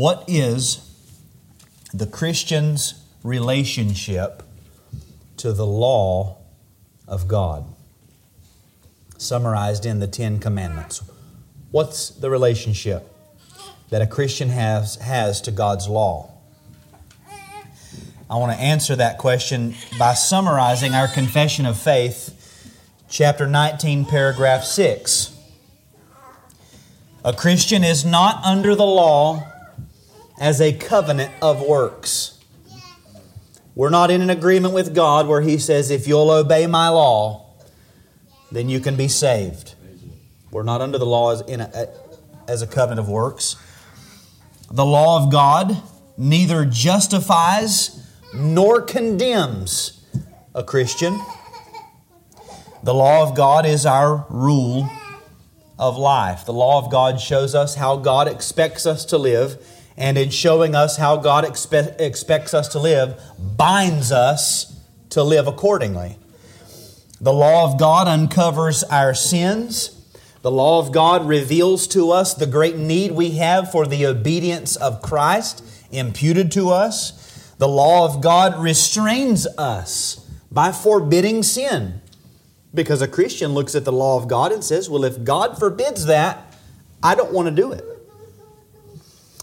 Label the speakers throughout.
Speaker 1: What is the Christian's relationship to the law of God? Summarized in the Ten Commandments. What's the relationship that a Christian has, has to God's law? I want to answer that question by summarizing our confession of faith, chapter 19, paragraph 6. A Christian is not under the law as a covenant of works. We're not in an agreement with God where He says, if you'll obey my law, then you can be saved. We're not under the law as, a, as a covenant of works. The law of God neither justifies nor condemns a Christian. The law of God is our rule of life. The law of God shows us how God expects us to live, and in showing us how God expe- expects us to live, binds us to live accordingly. The law of God uncovers our sins. The law of God reveals to us the great need we have for the obedience of Christ imputed to us. The law of God restrains us by forbidding sin. Because a Christian looks at the law of God and says, well, if God forbids that, I don't want to do it.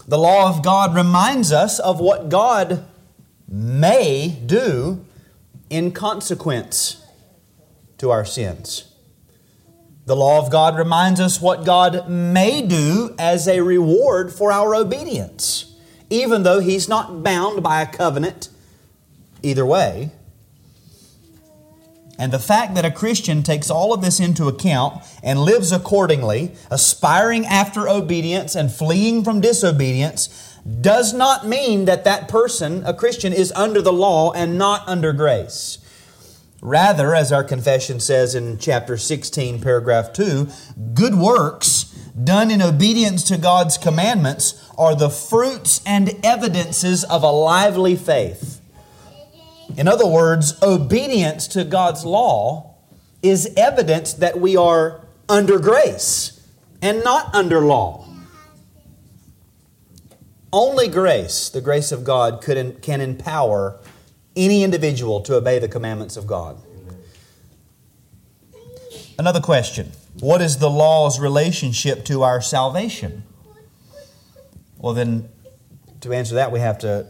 Speaker 1: The law of God reminds us of what God may do in consequence to our sins. The law of God reminds us what God may do as a reward for our obedience even though he's not bound by a covenant either way. And the fact that a Christian takes all of this into account and lives accordingly, aspiring after obedience and fleeing from disobedience, does not mean that that person, a Christian, is under the law and not under grace. Rather, as our confession says in chapter 16, paragraph 2, good works done in obedience to God's commandments are the fruits and evidences of a lively faith. In other words, obedience to God's law is evidence that we are under grace and not under law. Only grace, the grace of God, could, can empower any individual to obey the commandments of God. Another question What is the law's relationship to our salvation? Well, then, to answer that, we have to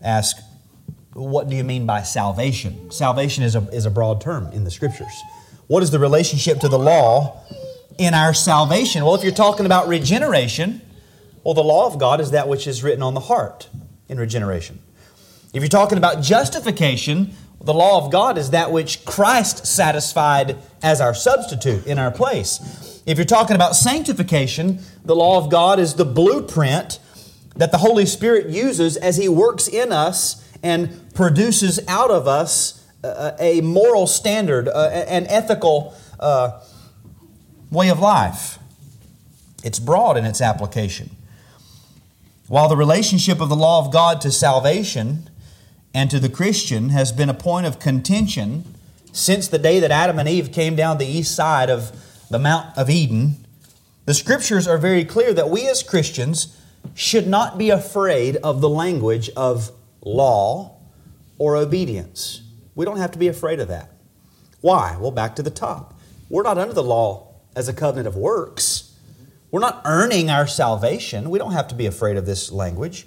Speaker 1: ask what do you mean by salvation? Salvation is a, is a broad term in the scriptures. What is the relationship to the law in our salvation? Well, if you're talking about regeneration, well, the law of God is that which is written on the heart in regeneration. If you're talking about justification, the law of God is that which Christ satisfied as our substitute in our place. If you're talking about sanctification, the law of God is the blueprint that the Holy Spirit uses as He works in us and produces out of us a moral standard, an ethical uh, way of life. It's broad in its application. While the relationship of the law of God to salvation and to the Christian has been a point of contention since the day that Adam and Eve came down the east side of the Mount of Eden, the scriptures are very clear that we as Christians should not be afraid of the language of law or obedience. We don't have to be afraid of that. Why? Well, back to the top. We're not under the law as a covenant of works. We're not earning our salvation. We don't have to be afraid of this language.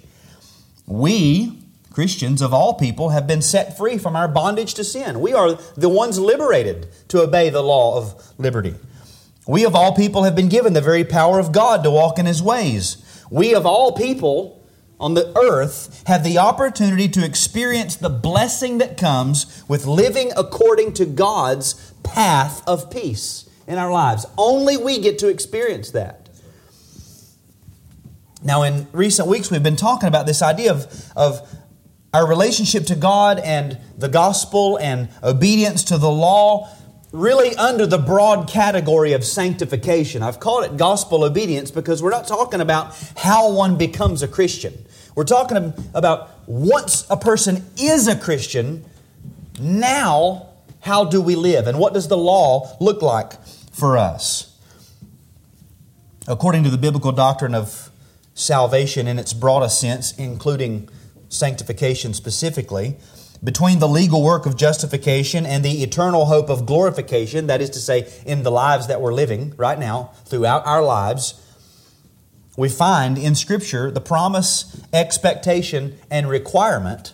Speaker 1: We, Christians of all people, have been set free from our bondage to sin. We are the ones liberated to obey the law of liberty. We of all people have been given the very power of God to walk in His ways we of all people on the earth have the opportunity to experience the blessing that comes with living according to God's path of peace in our lives. Only we get to experience that. Now, in recent weeks, we've been talking about this idea of, of our relationship to God and the gospel and obedience to the law really under the broad category of sanctification. I've called it gospel obedience because we're not talking about how one becomes a Christian. We're talking about once a person is a Christian, now how do we live and what does the law look like for us? According to the biblical doctrine of salvation in its broadest sense, including sanctification specifically, between the legal work of justification and the eternal hope of glorification, that is to say, in the lives that we're living right now, throughout our lives, we find in Scripture the promise, expectation, and requirement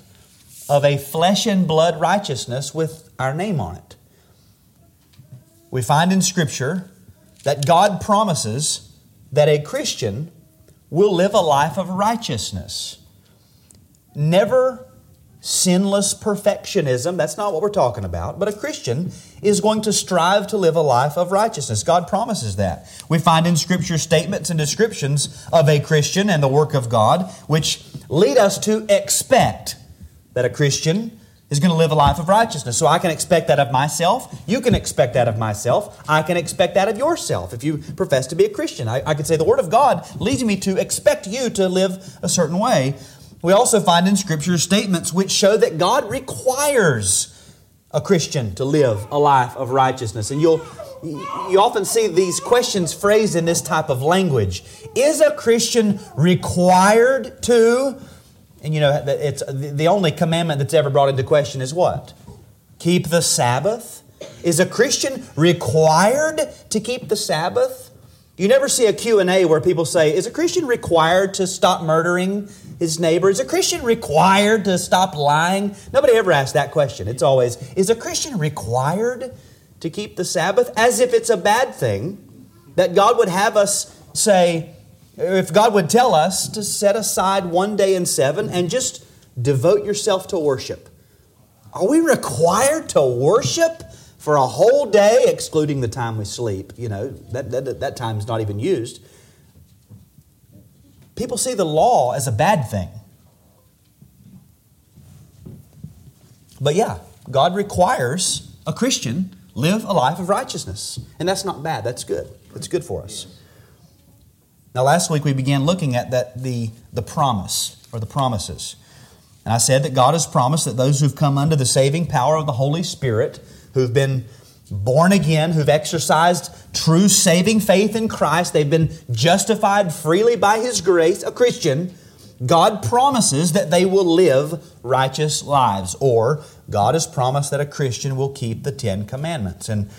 Speaker 1: of a flesh and blood righteousness with our name on it. We find in Scripture that God promises that a Christian will live a life of righteousness. Never sinless perfectionism. That's not what we're talking about. But a Christian is going to strive to live a life of righteousness. God promises that. We find in Scripture statements and descriptions of a Christian and the work of God, which lead us to expect that a Christian is going to live a life of righteousness. So I can expect that of myself. You can expect that of myself. I can expect that of yourself if you profess to be a Christian. I, I could say the Word of God leads me to expect you to live a certain way. We also find in Scripture statements which show that God requires a Christian to live a life of righteousness. And you'll you often see these questions phrased in this type of language. Is a Christian required to? And you know, it's the only commandment that's ever brought into question is what? Keep the Sabbath. Is a Christian required to keep the Sabbath? You never see a Q&A where people say, "Is a Christian required to stop murdering?" his neighbor? Is a Christian required to stop lying? Nobody ever asks that question. It's always, is a Christian required to keep the Sabbath? As if it's a bad thing that God would have us say, if God would tell us to set aside one day in seven and just devote yourself to worship. Are we required to worship for a whole day, excluding the time we sleep? You know, that, that, that time is not even used. People see the law as a bad thing. But yeah, God requires a Christian live a life of righteousness. And that's not bad. That's good. That's good for us. Now, last week we began looking at that the, the promise or the promises. And I said that God has promised that those who've come under the saving power of the Holy Spirit, who've been born again, who've exercised true saving faith in Christ, they've been justified freely by His grace, a Christian, God promises that they will live righteous lives, or God has promised that a Christian will keep the Ten Commandments. And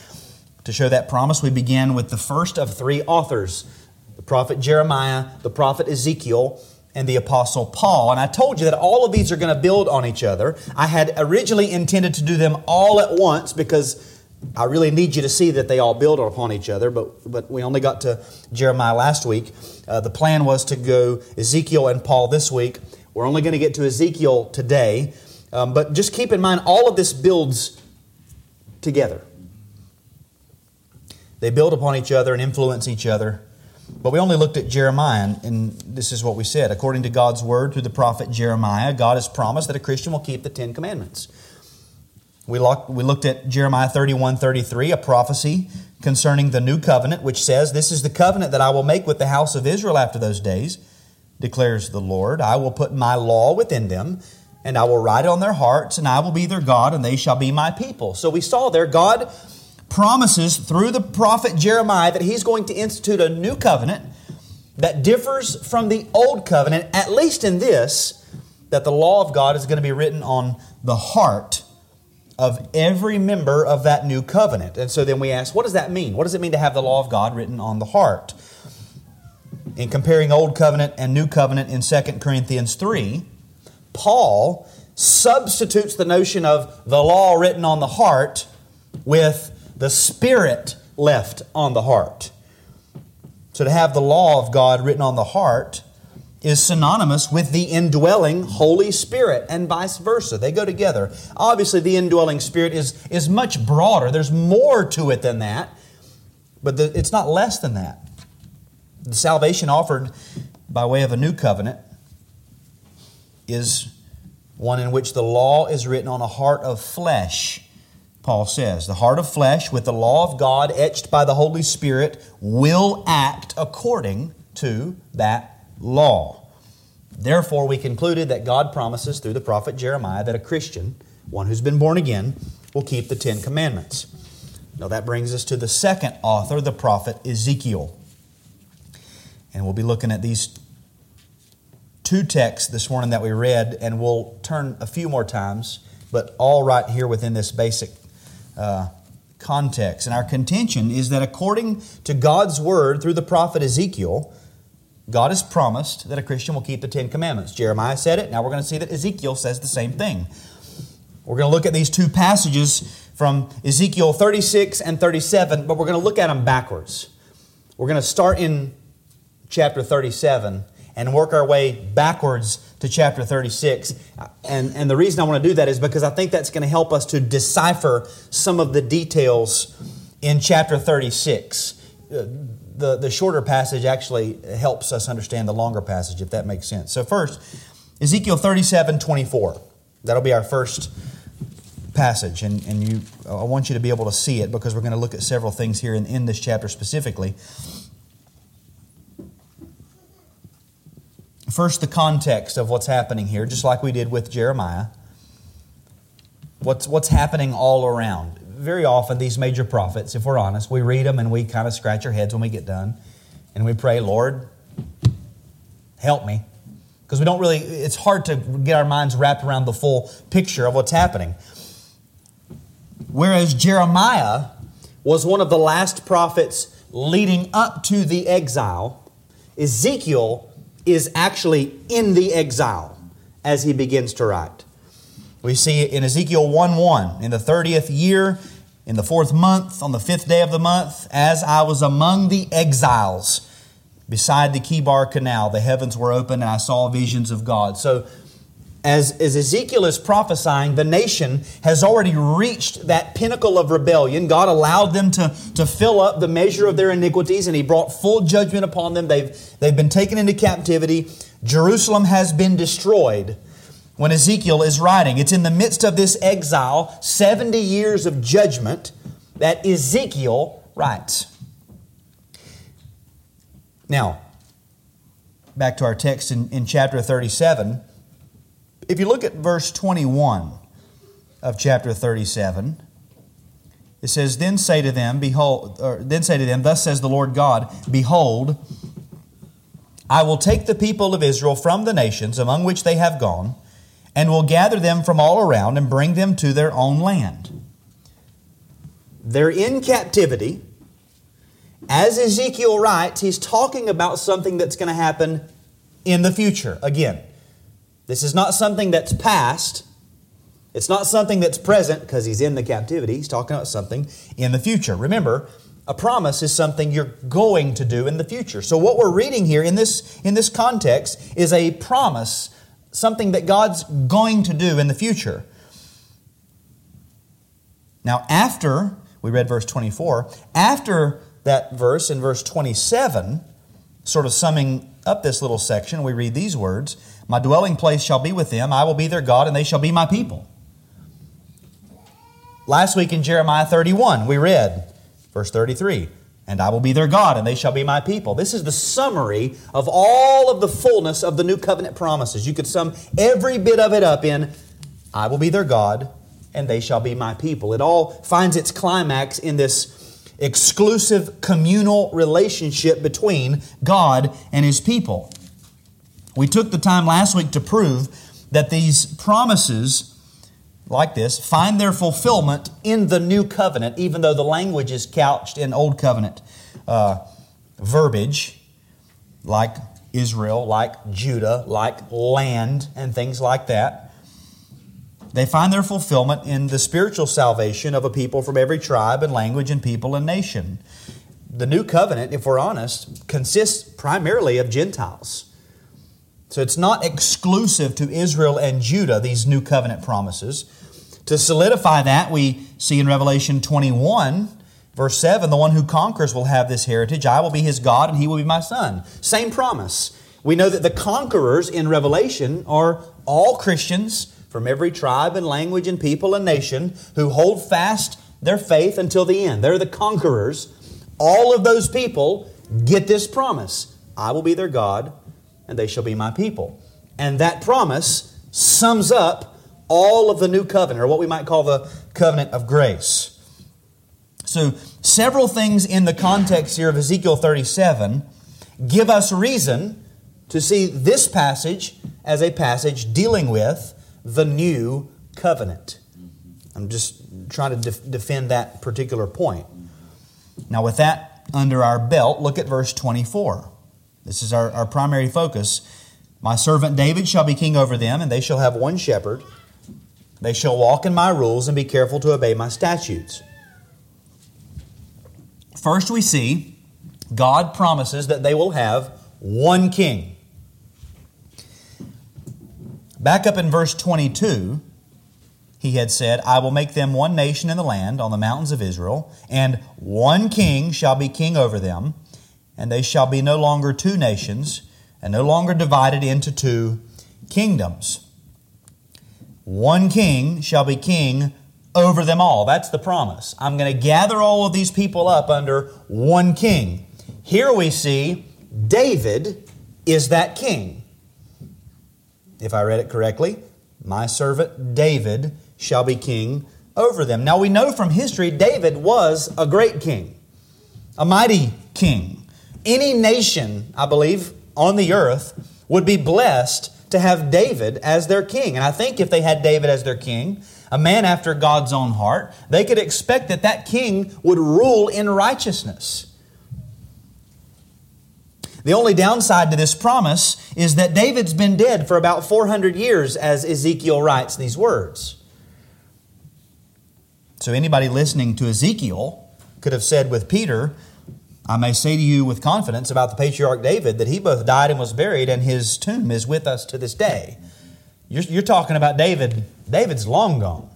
Speaker 1: to show that promise, we begin with the first of three authors the prophet Jeremiah, the prophet Ezekiel, and the apostle Paul. And I told you that all of these are going to build on each other. I had originally intended to do them all at once because I really need you to see that they all build upon each other, but, but we only got to Jeremiah last week. Uh, the plan was to go Ezekiel and Paul this week. We're only going to get to Ezekiel today, um, but just keep in mind all of this builds together. They build upon each other and influence each other. But we only looked at Jeremiah, and this is what we said. According to God's word through the prophet Jeremiah, God has promised that a Christian will keep the Ten Commandments. We, looked, at Jeremiah 31 33, a prophecy concerning the new covenant, which says, This is the covenant that I will make with the house of Israel after those days, declares the Lord. I will put my law within them, and I will write it on their hearts, and I will be their God, and they shall be my people. So we saw there, God promises through the prophet Jeremiah that he's going to institute a new covenant that differs from the old covenant, at least in this, that the law of God is going to be written on the heart of every member of that new covenant. And so then we ask, what does that mean? What does it mean to have the law of God written on the heart? In comparing Old Covenant and New Covenant in 2 Corinthians 3, Paul substitutes the notion of the law written on the heart with the Spirit left on the heart. So to have the law of God written on the heart is synonymous with the indwelling Holy Spirit and vice versa. They go together. Obviously, the indwelling Spirit is, is much broader, there's more to it than that, but the, it's not less than that. The salvation offered by way of a new covenant is one in which the law is written on a heart of flesh. Paul says, the heart of flesh with the law of God etched by the Holy Spirit will act according to that law. Therefore, we concluded that God promises through the prophet Jeremiah that a Christian, one who's been born again, will keep the Ten Commandments. Now, that brings us to the second author, the prophet Ezekiel. And we'll be looking at these two texts this morning that we read, and we'll turn a few more times, but all right here within this basic uh, context. And our contention is that according to God's word through the prophet Ezekiel, God has promised that a Christian will keep the Ten Commandments. Jeremiah said it. Now we're going to see that Ezekiel says the same thing. We're going to look at these two passages from Ezekiel 36 and 37, but we're going to look at them backwards. We're going to start in chapter 37 and work our way backwards to chapter 36. And, and the reason I want to do that is because I think that's going to help us to decipher some of the details in chapter 36. Uh, the, the shorter passage actually helps us understand the longer passage, if that makes sense. So, first, Ezekiel 37 24. That'll be our first passage. And, and you, I want you to be able to see it because we're going to look at several things here in, in this chapter specifically. First, the context of what's happening here, just like we did with Jeremiah. What's, what's happening all around? Very often, these major prophets, if we're honest, we read them and we kind of scratch our heads when we get done. And we pray, Lord, help me. Because we don't really, it's hard to get our minds wrapped around the full picture of what's happening. Whereas Jeremiah was one of the last prophets leading up to the exile, Ezekiel is actually in the exile as he begins to write. We see in Ezekiel 1 1, in the 30th year, in the fourth month, on the fifth day of the month, as I was among the exiles beside the Chebar Canal, the heavens were open and I saw visions of God. So as, as Ezekiel is prophesying, the nation has already reached that pinnacle of rebellion. God allowed them to, to fill up the measure of their iniquities, and He brought full judgment upon them. They've, they've been taken into captivity. Jerusalem has been destroyed when Ezekiel is writing. It's in the midst of this exile, 70 years of judgment, that Ezekiel writes. Now, back to our text in, in chapter 37. If you look at verse 21 of chapter 37, it says, Then say to them, Behold, or then say to them, Thus says the Lord God, Behold, I will take the people of Israel from the nations among which they have gone, and will gather them from all around and bring them to their own land. They're in captivity. As Ezekiel writes, he's talking about something that's going to happen in the future. Again, this is not something that's past. It's not something that's present because he's in the captivity. He's talking about something in the future. Remember, a promise is something you're going to do in the future. So what we're reading here in this in this context is a promise, something that God's going to do in the future. Now, after we read verse 24, after that verse in verse 27, sort of summing up this little section, we read these words my dwelling place shall be with them. I will be their God, and they shall be my people. Last week in Jeremiah 31, we read, verse 33, and I will be their God, and they shall be my people. This is the summary of all of the fullness of the new covenant promises. You could sum every bit of it up in, I will be their God, and they shall be my people. It all finds its climax in this exclusive communal relationship between God and his people. We took the time last week to prove that these promises, like this, find their fulfillment in the new covenant, even though the language is couched in old covenant uh, verbiage, like Israel, like Judah, like land, and things like that. They find their fulfillment in the spiritual salvation of a people from every tribe and language and people and nation. The new covenant, if we're honest, consists primarily of Gentiles. So it's not exclusive to Israel and Judah, these new covenant promises. To solidify that, we see in Revelation 21, verse 7, the one who conquers will have this heritage. I will be his God and he will be my son. Same promise. We know that the conquerors in Revelation are all Christians from every tribe and language and people and nation who hold fast their faith until the end. They're the conquerors. All of those people get this promise I will be their God and they shall be my people. And that promise sums up all of the new covenant, or what we might call the covenant of grace. So, several things in the context here of Ezekiel 37 give us reason to see this passage as a passage dealing with the new covenant. I'm just trying to def- defend that particular point. Now, with that under our belt, look at verse 24. This is our, our primary focus. My servant David shall be king over them, and they shall have one shepherd. They shall walk in my rules and be careful to obey my statutes. First, we see God promises that they will have one king. Back up in verse 22, he had said, I will make them one nation in the land on the mountains of Israel, and one king shall be king over them, and they shall be no longer two nations, and no longer divided into two kingdoms. One king shall be king over them all. That's the promise. I'm going to gather all of these people up under one king. Here we see David is that king. If I read it correctly, my servant David shall be king over them. Now we know from history David was a great king, a mighty king. Any nation, I believe, on the earth would be blessed to have David as their king. And I think if they had David as their king, a man after God's own heart, they could expect that that king would rule in righteousness. The only downside to this promise is that David's been dead for about 400 years, as Ezekiel writes these words. So, anybody listening to Ezekiel could have said with Peter, I may say to you with confidence about the patriarch David that he both died and was buried, and his tomb is with us to this day. You're, you're talking about David. David's long gone.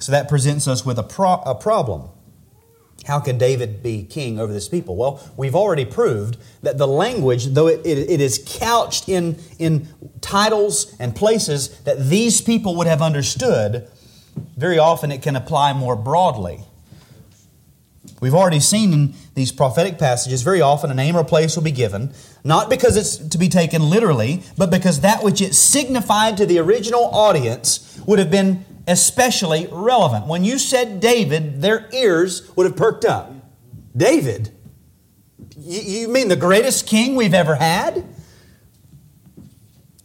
Speaker 1: So that presents us with a, pro- a problem. How can David be king over this people? Well, we've already proved that the language, though it, it, it is couched in, in titles and places that these people would have understood, very often it can apply more broadly. We've already seen in these prophetic passages, very often a name or a place will be given, not because it's to be taken literally, but because that which it signified to the original audience would have been especially relevant. When you said David, their ears would have perked up. David? You mean the greatest king we've ever had?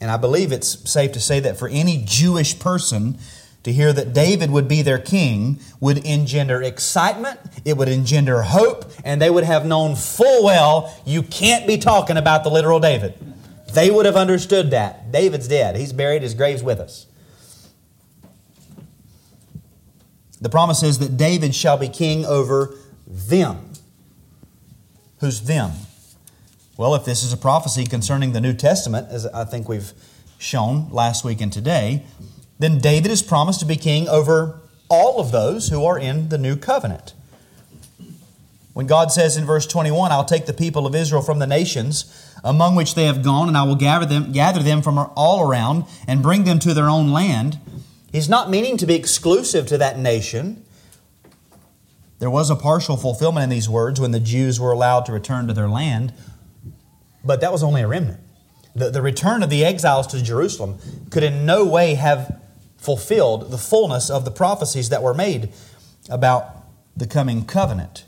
Speaker 1: And I believe it's safe to say that for any Jewish person, to hear that David would be their king would engender excitement, it would engender hope, and they would have known full well you can't be talking about the literal David. They would have understood that. David's dead, he's buried, his grave's with us. The promise is that David shall be king over them. Who's them? Well, if this is a prophecy concerning the New Testament, as I think we've shown last week and today, then David is promised to be king over all of those who are in the new covenant. When God says in verse 21, I'll take the people of Israel from the nations among which they have gone, and I will gather them, gather them from all around and bring them to their own land, He's not meaning to be exclusive to that nation. There was a partial fulfillment in these words when the Jews were allowed to return to their land, but that was only a remnant. The, the return of the exiles to Jerusalem could in no way have fulfilled the fullness of the prophecies that were made about the coming covenant.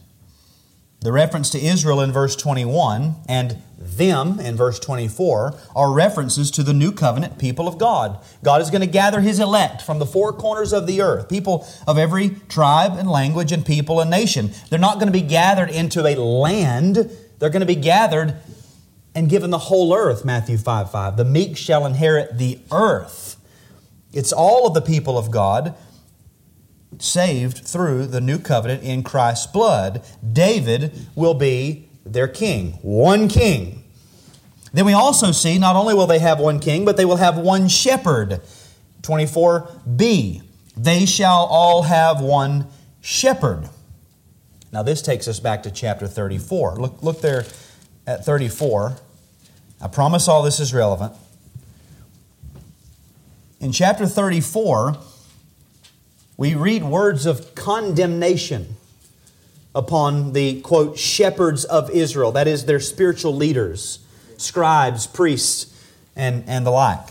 Speaker 1: The reference to Israel in verse 21 and them in verse 24 are references to the new covenant people of God. God is going to gather his elect from the four corners of the earth, people of every tribe and language and people and nation. They're not going to be gathered into a land, they're going to be gathered and given the whole earth, Matthew 5 5. The meek shall inherit the earth. It's all of the people of God saved through the new covenant in Christ's blood. David will be their king, one king. Then we also see not only will they have one king, but they will have one shepherd. 24b. They shall all have one shepherd. Now, this takes us back to chapter 34. Look, look there at 34. I promise all this is relevant. In chapter 34, we read words of condemnation upon the, quote, shepherds of Israel, that is, their spiritual leaders, scribes, priests, and, and the like.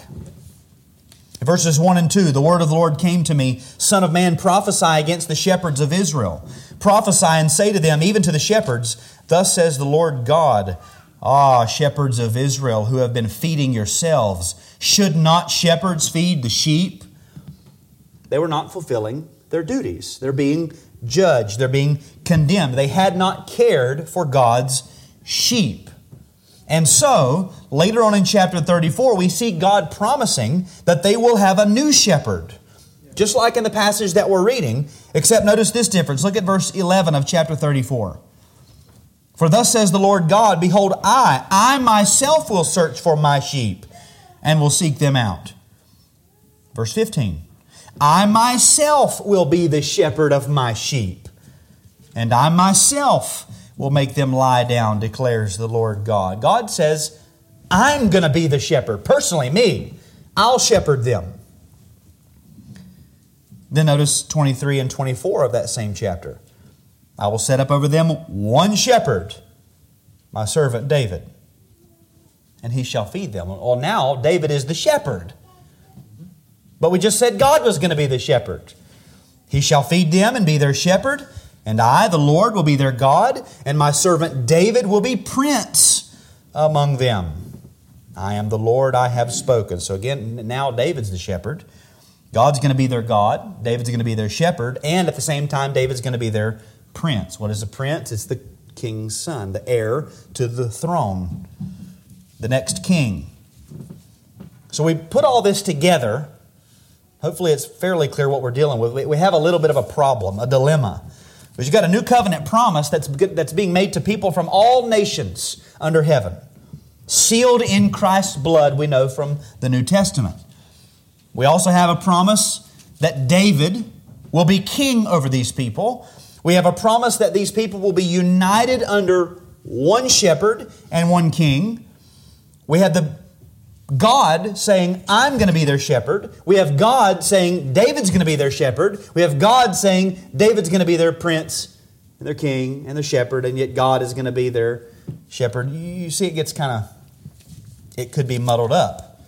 Speaker 1: Verses 1 and 2 The word of the Lord came to me, Son of man, prophesy against the shepherds of Israel. Prophesy and say to them, even to the shepherds, Thus says the Lord God, Ah, shepherds of Israel who have been feeding yourselves, should not shepherds feed the sheep? They were not fulfilling their duties. They're being judged, they're being condemned. They had not cared for God's sheep. And so, later on in chapter 34, we see God promising that they will have a new shepherd. Just like in the passage that we're reading, except notice this difference. Look at verse 11 of chapter 34. For thus says the Lord God, Behold, I, I myself will search for my sheep and will seek them out. Verse 15 I myself will be the shepherd of my sheep, and I myself will make them lie down, declares the Lord God. God says, I'm going to be the shepherd, personally, me. I'll shepherd them. Then notice 23 and 24 of that same chapter. I will set up over them one shepherd, my servant David, and he shall feed them. Well, now David is the shepherd. But we just said God was going to be the shepherd. He shall feed them and be their shepherd, and I, the Lord, will be their God, and my servant David will be prince among them. I am the Lord, I have spoken. So again, now David's the shepherd. God's going to be their God, David's going to be their shepherd, and at the same time, David's going to be their prince. What is a prince? It's the king's son, the heir to the throne, the next king. So we put all this together. Hopefully, it's fairly clear what we're dealing with. We have a little bit of a problem, a dilemma. But you've got a new covenant promise that's, that's being made to people from all nations under heaven, sealed in Christ's blood, we know from the New Testament. We also have a promise that David will be king over these people, we have a promise that these people will be united under one shepherd and one king. We have the God saying, I'm going to be their shepherd. We have God saying, David's going to be their shepherd. We have God saying, David's going to be their prince and their king and their shepherd, and yet God is going to be their shepherd. You see, it gets kind of, it could be muddled up.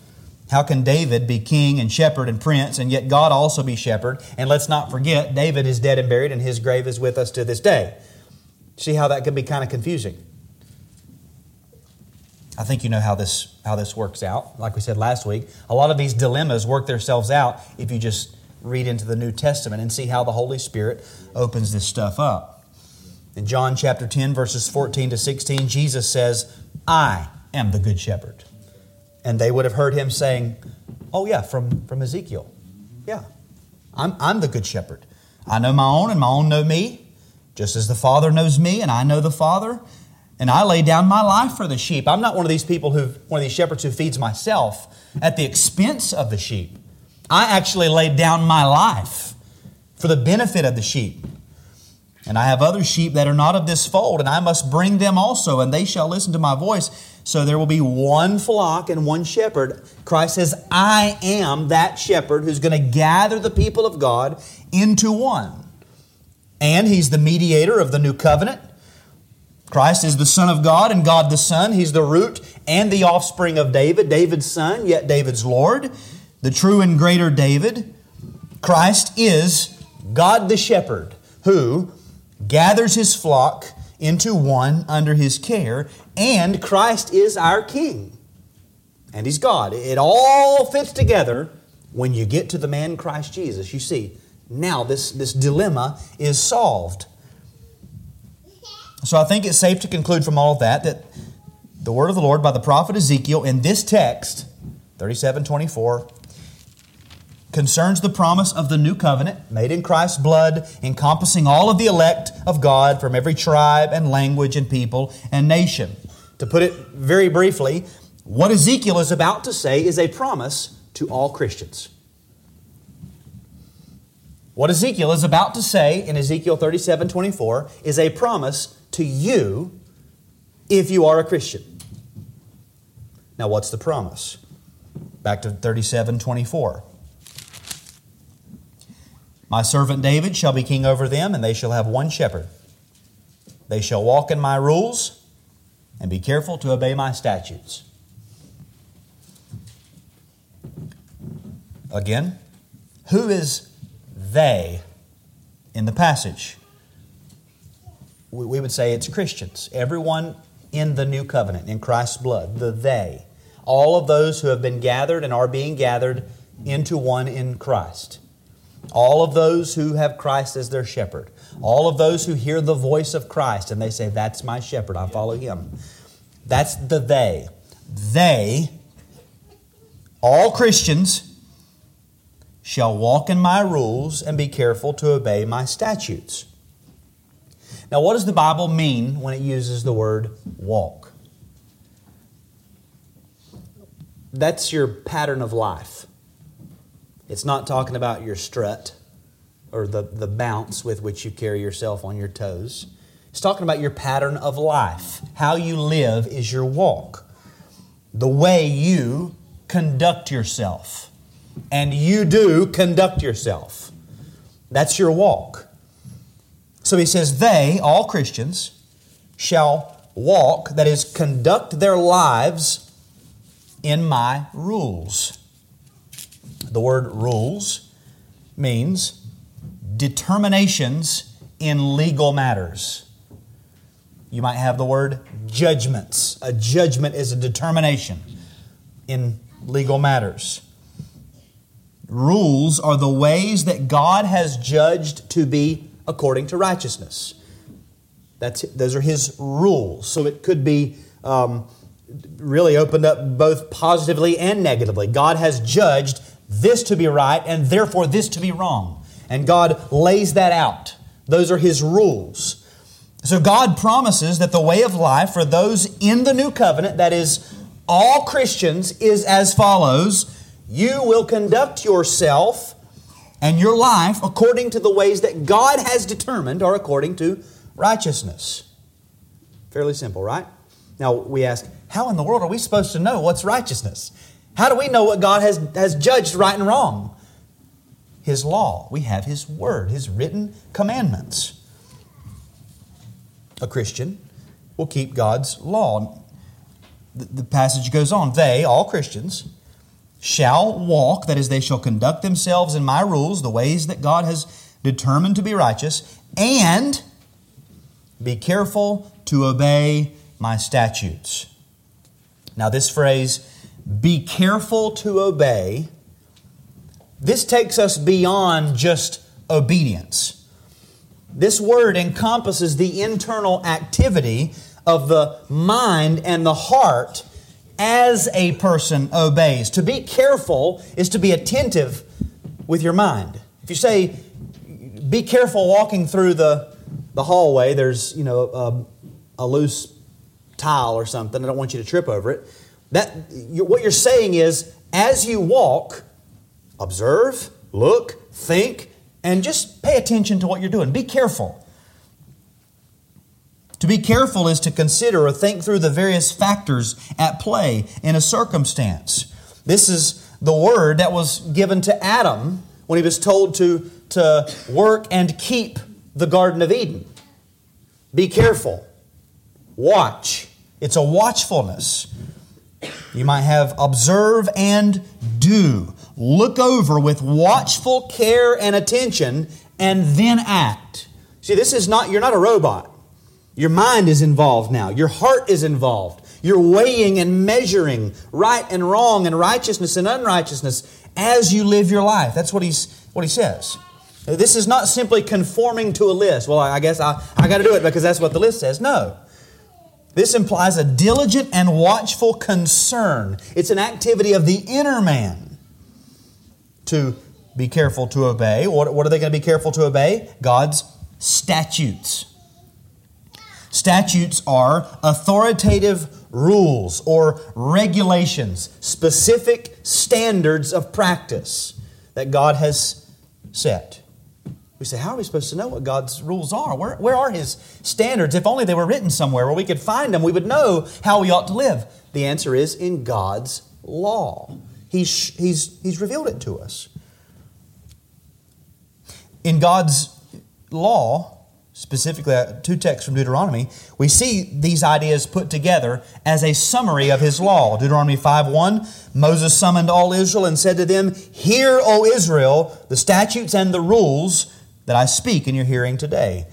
Speaker 1: How can David be king and shepherd and prince, and yet God also be shepherd? And let's not forget, David is dead and buried, and his grave is with us to this day. See how that can be kind of confusing. I think you know how this how this works out. Like we said last week, a lot of these dilemmas work themselves out if you just read into the New Testament and see how the Holy Spirit opens this stuff up. In John chapter 10 verses 14 to 16, Jesus says, "I am the good shepherd." And they would have heard him saying, Oh, yeah, from, from Ezekiel. Yeah, I'm, I'm the good shepherd. I know my own, and my own know me, just as the Father knows me, and I know the Father. And I lay down my life for the sheep. I'm not one of these people who, one of these shepherds who feeds myself at the expense of the sheep. I actually laid down my life for the benefit of the sheep. And I have other sheep that are not of this fold, and I must bring them also, and they shall listen to my voice. So there will be one flock and one shepherd. Christ says, I am that shepherd who's going to gather the people of God into one. And he's the mediator of the new covenant. Christ is the Son of God and God the Son. He's the root and the offspring of David, David's son, yet David's Lord, the true and greater David. Christ is God the shepherd who gathers his flock into one under his care, and Christ is our King. And he's God. It all fits together when you get to the man Christ Jesus. You see, now this, this dilemma is solved. So I think it's safe to conclude from all of that that the word of the Lord by the prophet Ezekiel in this text, 37 24, concerns the promise of the new covenant made in Christ's blood, encompassing all of the elect of God from every tribe and language and people and nation. To put it very briefly, what Ezekiel is about to say is a promise to all Christians. What Ezekiel is about to say in Ezekiel 37 24 is a promise to you if you are a Christian. Now, what's the promise? Back to 37 24. My servant David shall be king over them, and they shall have one shepherd. They shall walk in my rules and be careful to obey my statutes. Again, who is they in the passage? We would say it's Christians. Everyone in the new covenant, in Christ's blood, the they. All of those who have been gathered and are being gathered into one in Christ. All of those who have Christ as their shepherd. All of those who hear the voice of Christ and they say, That's my shepherd, I follow him. That's the they. They, all Christians, shall walk in my rules and be careful to obey my statutes. Now, what does the Bible mean when it uses the word walk? That's your pattern of life. It's not talking about your strut or the, the bounce with which you carry yourself on your toes. It's talking about your pattern of life. How you live is your walk. The way you conduct yourself. And you do conduct yourself. That's your walk. So he says, They, all Christians, shall walk, that is, conduct their lives in my rules. The word rules means determinations in legal matters. You might have the word judgments. A judgment is a determination in legal matters. Rules are the ways that God has judged to be according to righteousness. That's, those are His rules. So it could be um, really opened up both positively and negatively. God has judged this to be right and therefore this to be wrong. And God lays that out. Those are His rules. So God promises that the way of life for those in the new covenant, that is, all Christians, is as follows You will conduct yourself and your life according to the ways that God has determined are according to righteousness. Fairly simple, right? Now we ask, how in the world are we supposed to know what's righteousness? How do we know what God has, has judged right and wrong? His law. We have His Word, His written commandments a Christian, will keep God's law. The passage goes on They, all Christians, shall walk, that is, they shall conduct themselves in my rules, the ways that God has determined to be righteous, and be careful to obey my statutes. Now, this phrase, be careful to obey, this takes us beyond just obedience. This word encompasses the internal activity of the mind and the heart as a person obeys. To be careful is to be attentive with your mind. If you say, be careful walking through the, the hallway, there's, you know, a, a loose tile or something, I don't want you to trip over it. That, you, what you're saying is, as you walk, observe, look, think, and just pay attention to what you're doing. Be careful. To be careful is to consider or think through the various factors at play in a circumstance. This is the word that was given to Adam when he was told to, to work and keep the Garden of Eden. Be careful. Watch. It's a watchfulness. You might have observe and do look over with watchful care and attention, and then act. See, this is not, you're not a robot. Your mind is involved now, your heart is involved. You're weighing and measuring right and wrong and righteousness and unrighteousness as you live your life. That's what, he's, what he says. This is not simply conforming to a list. Well, I guess I, I got to do it because that's what the list says. No. This implies a diligent and watchful concern. It's an activity of the inner man to be careful to obey. What, what are they going to be careful to obey? God's statutes. Statutes are authoritative rules or regulations, specific standards of practice that God has set. We say, how are we supposed to know what God's rules are? Where, where are His standards? If only they were written somewhere where we could find them, we would know how we ought to live. The answer is in God's law. He's, he's, he's revealed it to us. In God's law, specifically uh, two texts from Deuteronomy, we see these ideas put together as a summary of his law. Deuteronomy 5:1, Moses summoned all Israel and said to them, "Hear, O Israel, the statutes and the rules that I speak in your hearing today,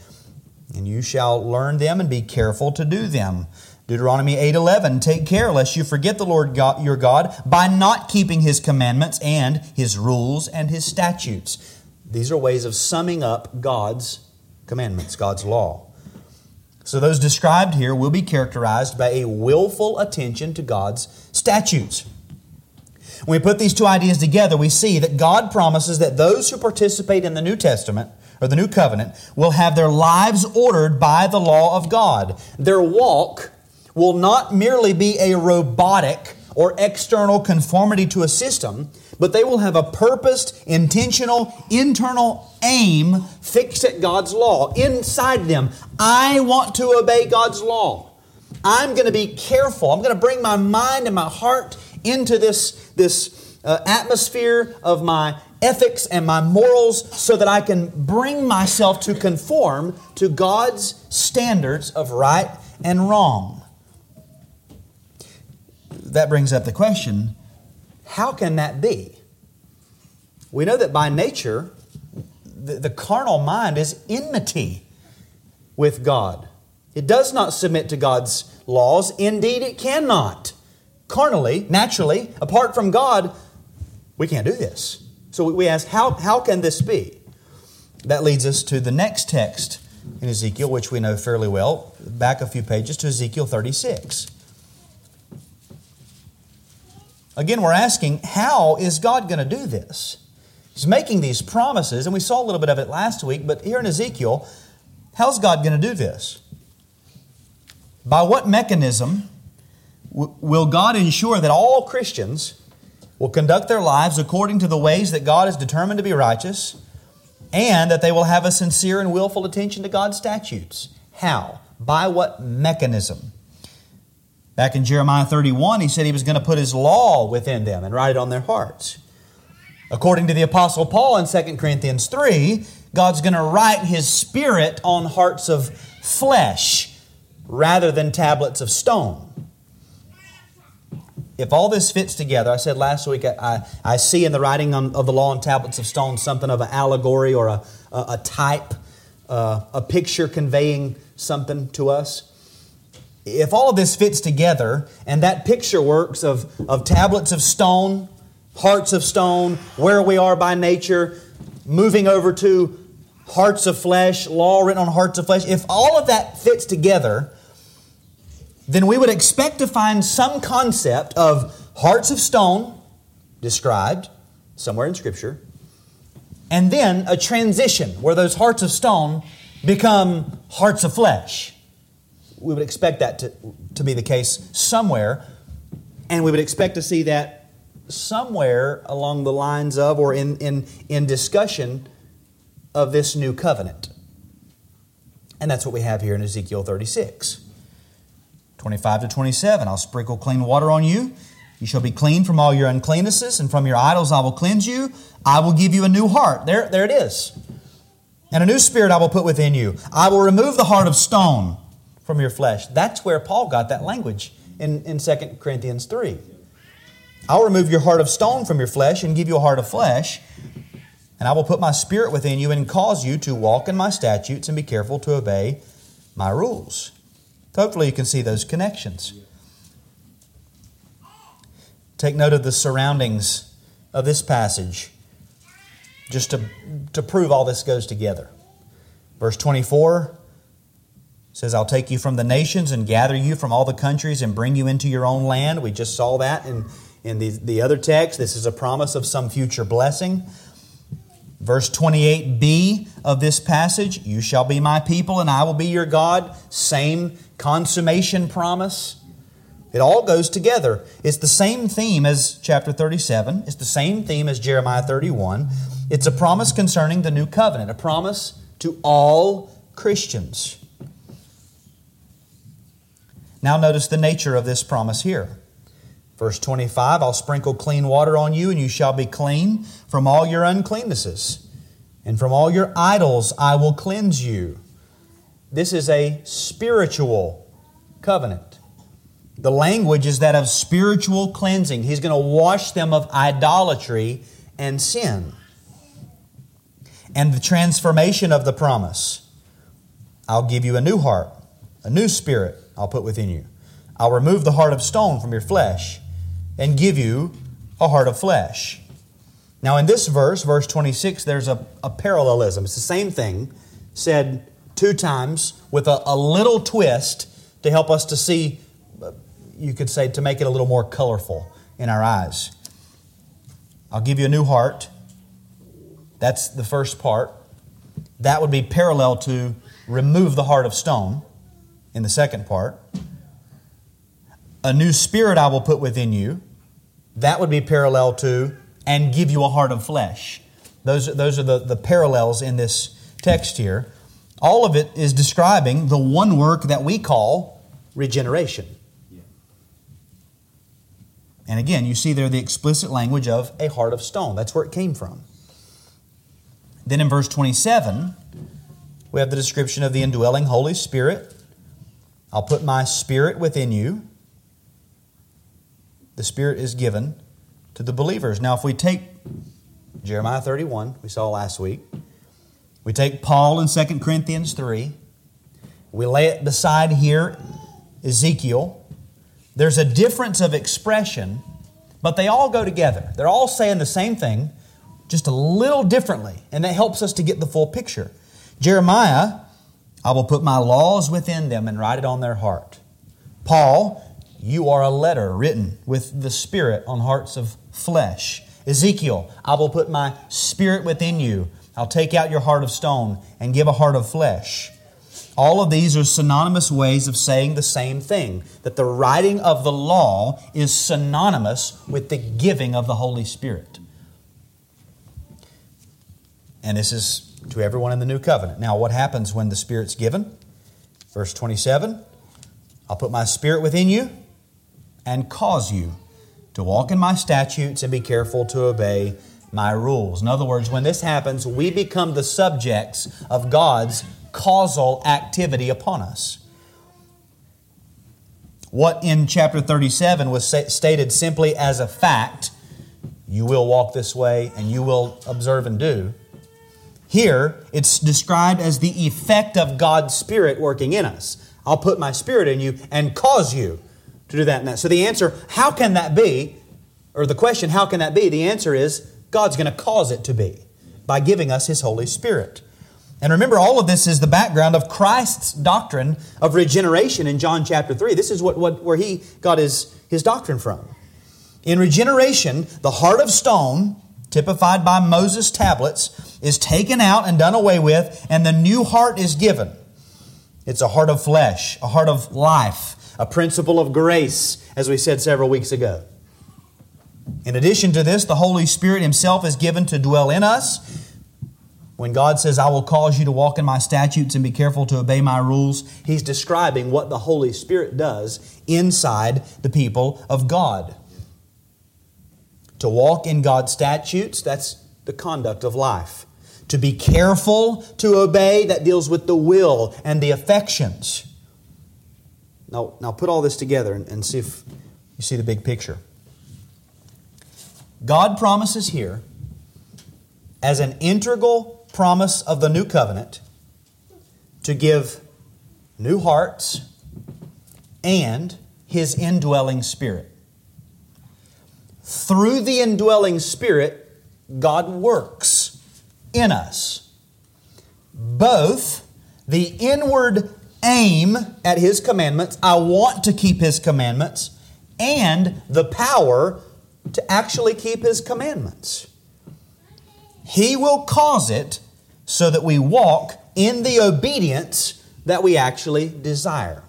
Speaker 1: and you shall learn them and be careful to do them." Deuteronomy 8:11 Take care lest you forget the Lord God, your God by not keeping his commandments and his rules and his statutes. These are ways of summing up God's commandments, God's law. So those described here will be characterized by a willful attention to God's statutes. When we put these two ideas together, we see that God promises that those who participate in the New Testament or the New Covenant will have their lives ordered by the law of God. Their walk will not merely be a robotic or external conformity to a system, but they will have a purposed, intentional, internal aim fixed at God's law inside them. I want to obey God's law. I'm going to be careful. I'm going to bring my mind and my heart into this, this uh, atmosphere of my ethics and my morals so that I can bring myself to conform to God's standards of right and wrong. That brings up the question how can that be? We know that by nature, the, the carnal mind is enmity with God. It does not submit to God's laws. Indeed, it cannot. Carnally, naturally, apart from God, we can't do this. So we ask, how, how can this be? That leads us to the next text in Ezekiel, which we know fairly well. Back a few pages to Ezekiel 36. Again, we're asking, how is God going to do this? He's making these promises, and we saw a little bit of it last week, but here in Ezekiel, how's God going to do this? By what mechanism will God ensure that all Christians will conduct their lives according to the ways that God has determined to be righteous, and that they will have a sincere and willful attention to God's statutes? How? By what mechanism? Back in Jeremiah 31, he said he was going to put his law within them and write it on their hearts. According to the Apostle Paul in 2 Corinthians 3, God's going to write his spirit on hearts of flesh rather than tablets of stone. If all this fits together, I said last week, I, I see in the writing of the law on tablets of stone something of an allegory or a, a, a type, uh, a picture conveying something to us if all of this fits together and that picture works of, of tablets of stone, hearts of stone, where we are by nature, moving over to hearts of flesh, law written on hearts of flesh, if all of that fits together, then we would expect to find some concept of hearts of stone described somewhere in Scripture, and then a transition where those hearts of stone become hearts of flesh we would expect that to, to be the case somewhere, and we would expect to see that somewhere along the lines of or in, in, in discussion of this new covenant. And that's what we have here in Ezekiel 36. 25 to 27. I'll sprinkle clean water on you. You shall be clean from all your uncleannesses, and from your idols I will cleanse you. I will give you a new heart. There, there it is. And a new spirit I will put within you. I will remove the heart of stone from your flesh. That's where Paul got that language in, in 2 Corinthians 3. I'll remove your heart of stone from your flesh and give you a heart of flesh, and I will put my spirit within you and cause you to walk in my statutes and be careful to obey my rules. Hopefully, you can see those connections. Take note of the surroundings of this passage just to, to prove all this goes together. Verse 24 says, I'll take you from the nations and gather you from all the countries and bring you into your own land. We just saw that in, in the, the other text. This is a promise of some future blessing. Verse 28b of this passage You shall be my people, and I will be your God. Same consummation promise. It all goes together. It's the same theme as chapter 37, it's the same theme as Jeremiah 31. It's a promise concerning the new covenant, a promise to all Christians. Now, notice the nature of this promise here. Verse 25 I'll sprinkle clean water on you, and you shall be clean from all your uncleannesses, and from all your idols I will cleanse you. This is a spiritual covenant. The language is that of spiritual cleansing. He's going to wash them of idolatry and sin. And the transformation of the promise I'll give you a new heart, a new spirit I'll put within you. I'll remove the heart of stone from your flesh and give you a heart of flesh. Now, in this verse, verse 26, there's a, a parallelism. It's the same thing said two times with a, a little twist to help us to see, uh, you could say, to make it a little more colorful in our eyes. I'll give you a new heart. That's the first part. That would be parallel to remove the heart of stone in the second part. A new spirit I will put within you. That would be parallel to and give you a heart of flesh. Those, those are the, the parallels in this text here. All of it is describing the one work that we call regeneration. And again, you see there the explicit language of a heart of stone. That's where it came from. Then in verse 27, we have the description of the indwelling Holy Spirit. I'll put my spirit within you. The Spirit is given to the believers. Now, if we take Jeremiah 31, we saw last week, we take Paul in 2 Corinthians 3, we lay it beside here Ezekiel. There's a difference of expression, but they all go together. They're all saying the same thing, just a little differently, and that helps us to get the full picture. Jeremiah, I will put my laws within them and write it on their heart. Paul, you are a letter written with the Spirit on hearts of flesh. Ezekiel, I will put my Spirit within you. I'll take out your heart of stone and give a heart of flesh. All of these are synonymous ways of saying the same thing that the writing of the law is synonymous with the giving of the Holy Spirit. And this is to everyone in the new covenant. Now, what happens when the Spirit's given? Verse 27 I'll put my Spirit within you and cause you to walk in my statutes and be careful to obey my rules. In other words, when this happens, we become the subjects of God's causal activity upon us. What in chapter 37 was stated simply as a fact, you will walk this way and you will observe and do. Here, it's described as the effect of God's Spirit working in us. I'll put my Spirit in you and cause you to do that and that. So the answer, how can that be? Or the question, how can that be? The answer is God's going to cause it to be by giving us His Holy Spirit. And remember, all of this is the background of Christ's doctrine of regeneration in John chapter 3. This is what, what, where he got his, his doctrine from. In regeneration, the heart of stone, typified by Moses' tablets, is taken out and done away with, and the new heart is given. It's a heart of flesh, a heart of life, a principle of grace, as we said several weeks ago. In addition to this, the Holy Spirit Himself is given to dwell in us. When God says, I will cause you to walk in my statutes and be careful to obey my rules, He's describing what the Holy Spirit does inside the people of God. To walk in God's statutes, that's the conduct of life. To be careful to obey, that deals with the will and the affections. Now, now put all this together and, and see if you see the big picture. God promises here, as an integral promise of the new covenant, to give new hearts and his indwelling spirit. Through the indwelling spirit, God works in us. Both the inward aim at his commandments, I want to keep his commandments, and the power to actually keep His commandments. He will cause it so that we walk in the obedience that we actually desire.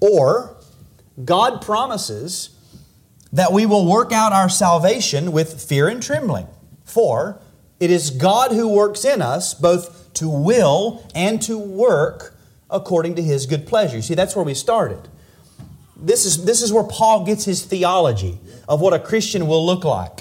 Speaker 1: Or, God promises that we will work out our salvation with fear and trembling. For it is God who works in us both to will and to work according to his good pleasure. You See, that's where we started this is, this is where Paul gets his theology of what a Christian will look like.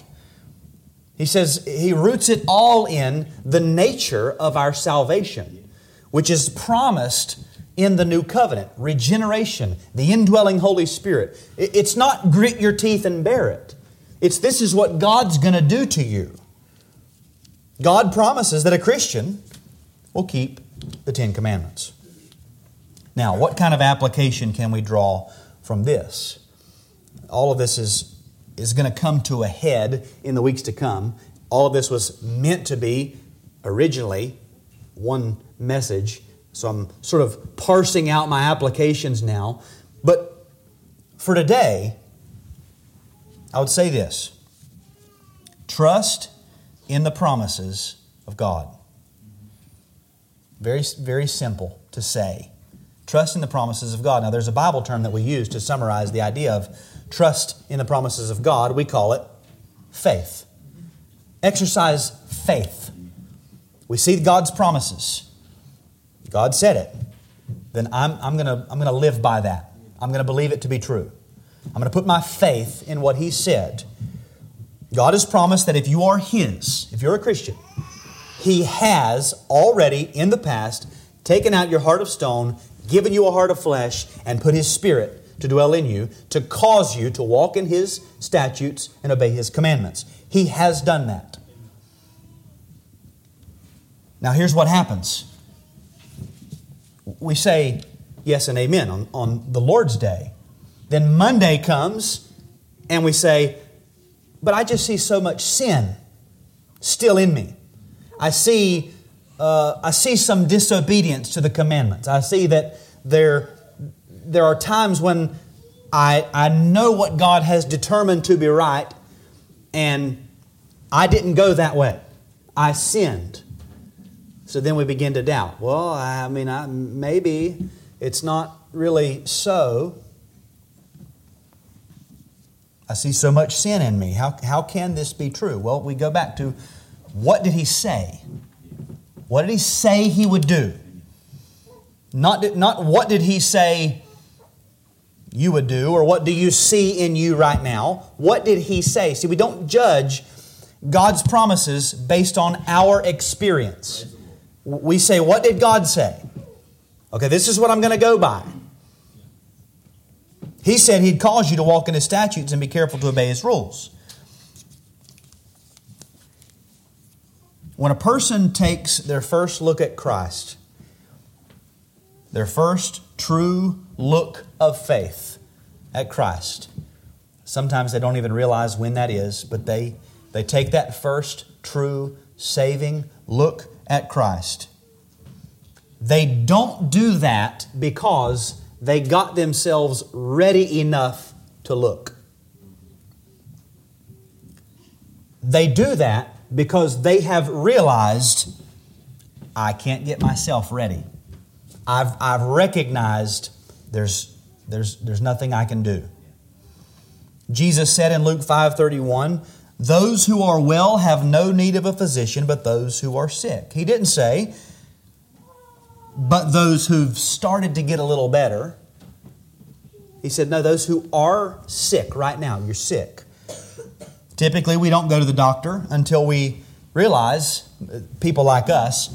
Speaker 1: He says he roots it all in the nature of our salvation, which is promised in the new covenant regeneration, the indwelling Holy Spirit. It's not grit your teeth and bear it, it's this is what God's going to do to you. God promises that a Christian will keep the Ten Commandments. Now, what kind of application can we draw from this? All of this is, is going to come to a head in the weeks to come. All of this was meant to be originally one message. So I'm sort of parsing out my applications now. But for today, I would say this trust in the promises of God. Very, very simple to say. Trust in the promises of God. Now, there's a Bible term that we use to summarize the idea of trust in the promises of God. We call it faith. Exercise faith. We see God's promises. God said it. Then I'm, I'm going to I'm going to live by that. I'm going to believe it to be true. I'm going to put my faith in what He said. God has promised that if you are His, if you're a Christian, He has already in the past taken out your heart of stone, given you a heart of flesh, and put His Spirit to dwell in you to cause you to walk in His statutes and obey His commandments. He has done that. Now, here's what happens we say yes and amen on, on the Lord's day. Then Monday comes and we say, but I just see so much sin still in me. I see, uh, I see some disobedience to the commandments. I see that there, there are times when I, I know what God has determined to be right, and I didn't go that way. I sinned. So then we begin to doubt. Well, I mean, I, maybe it's not really so. I see so much sin in me. How, how can this be true? Well, we go back to what did he say? What did he say he would do? Not, not what did he say you would do, or what do you see in you right now? What did he say? See, we don't judge God's promises based on our experience. We say, What did God say? Okay, this is what I'm going to go by. He said He'd cause you to walk in His statutes and be careful to obey His rules. When a person takes their first look at Christ, their first true look of faith at Christ, sometimes they don't even realize when that is, but they, they take that first true saving look at Christ. They don't do that because they got themselves ready enough to look. They do that because they have realized I can't get myself ready. I've, I've recognized there's, there's, there's nothing I can do. Jesus said in Luke 5:31, "Those who are well have no need of a physician, but those who are sick." He didn't say, "But those who've started to get a little better." He said, "No, those who are sick right now, you're sick." Typically, we don't go to the doctor until we realize, people like us,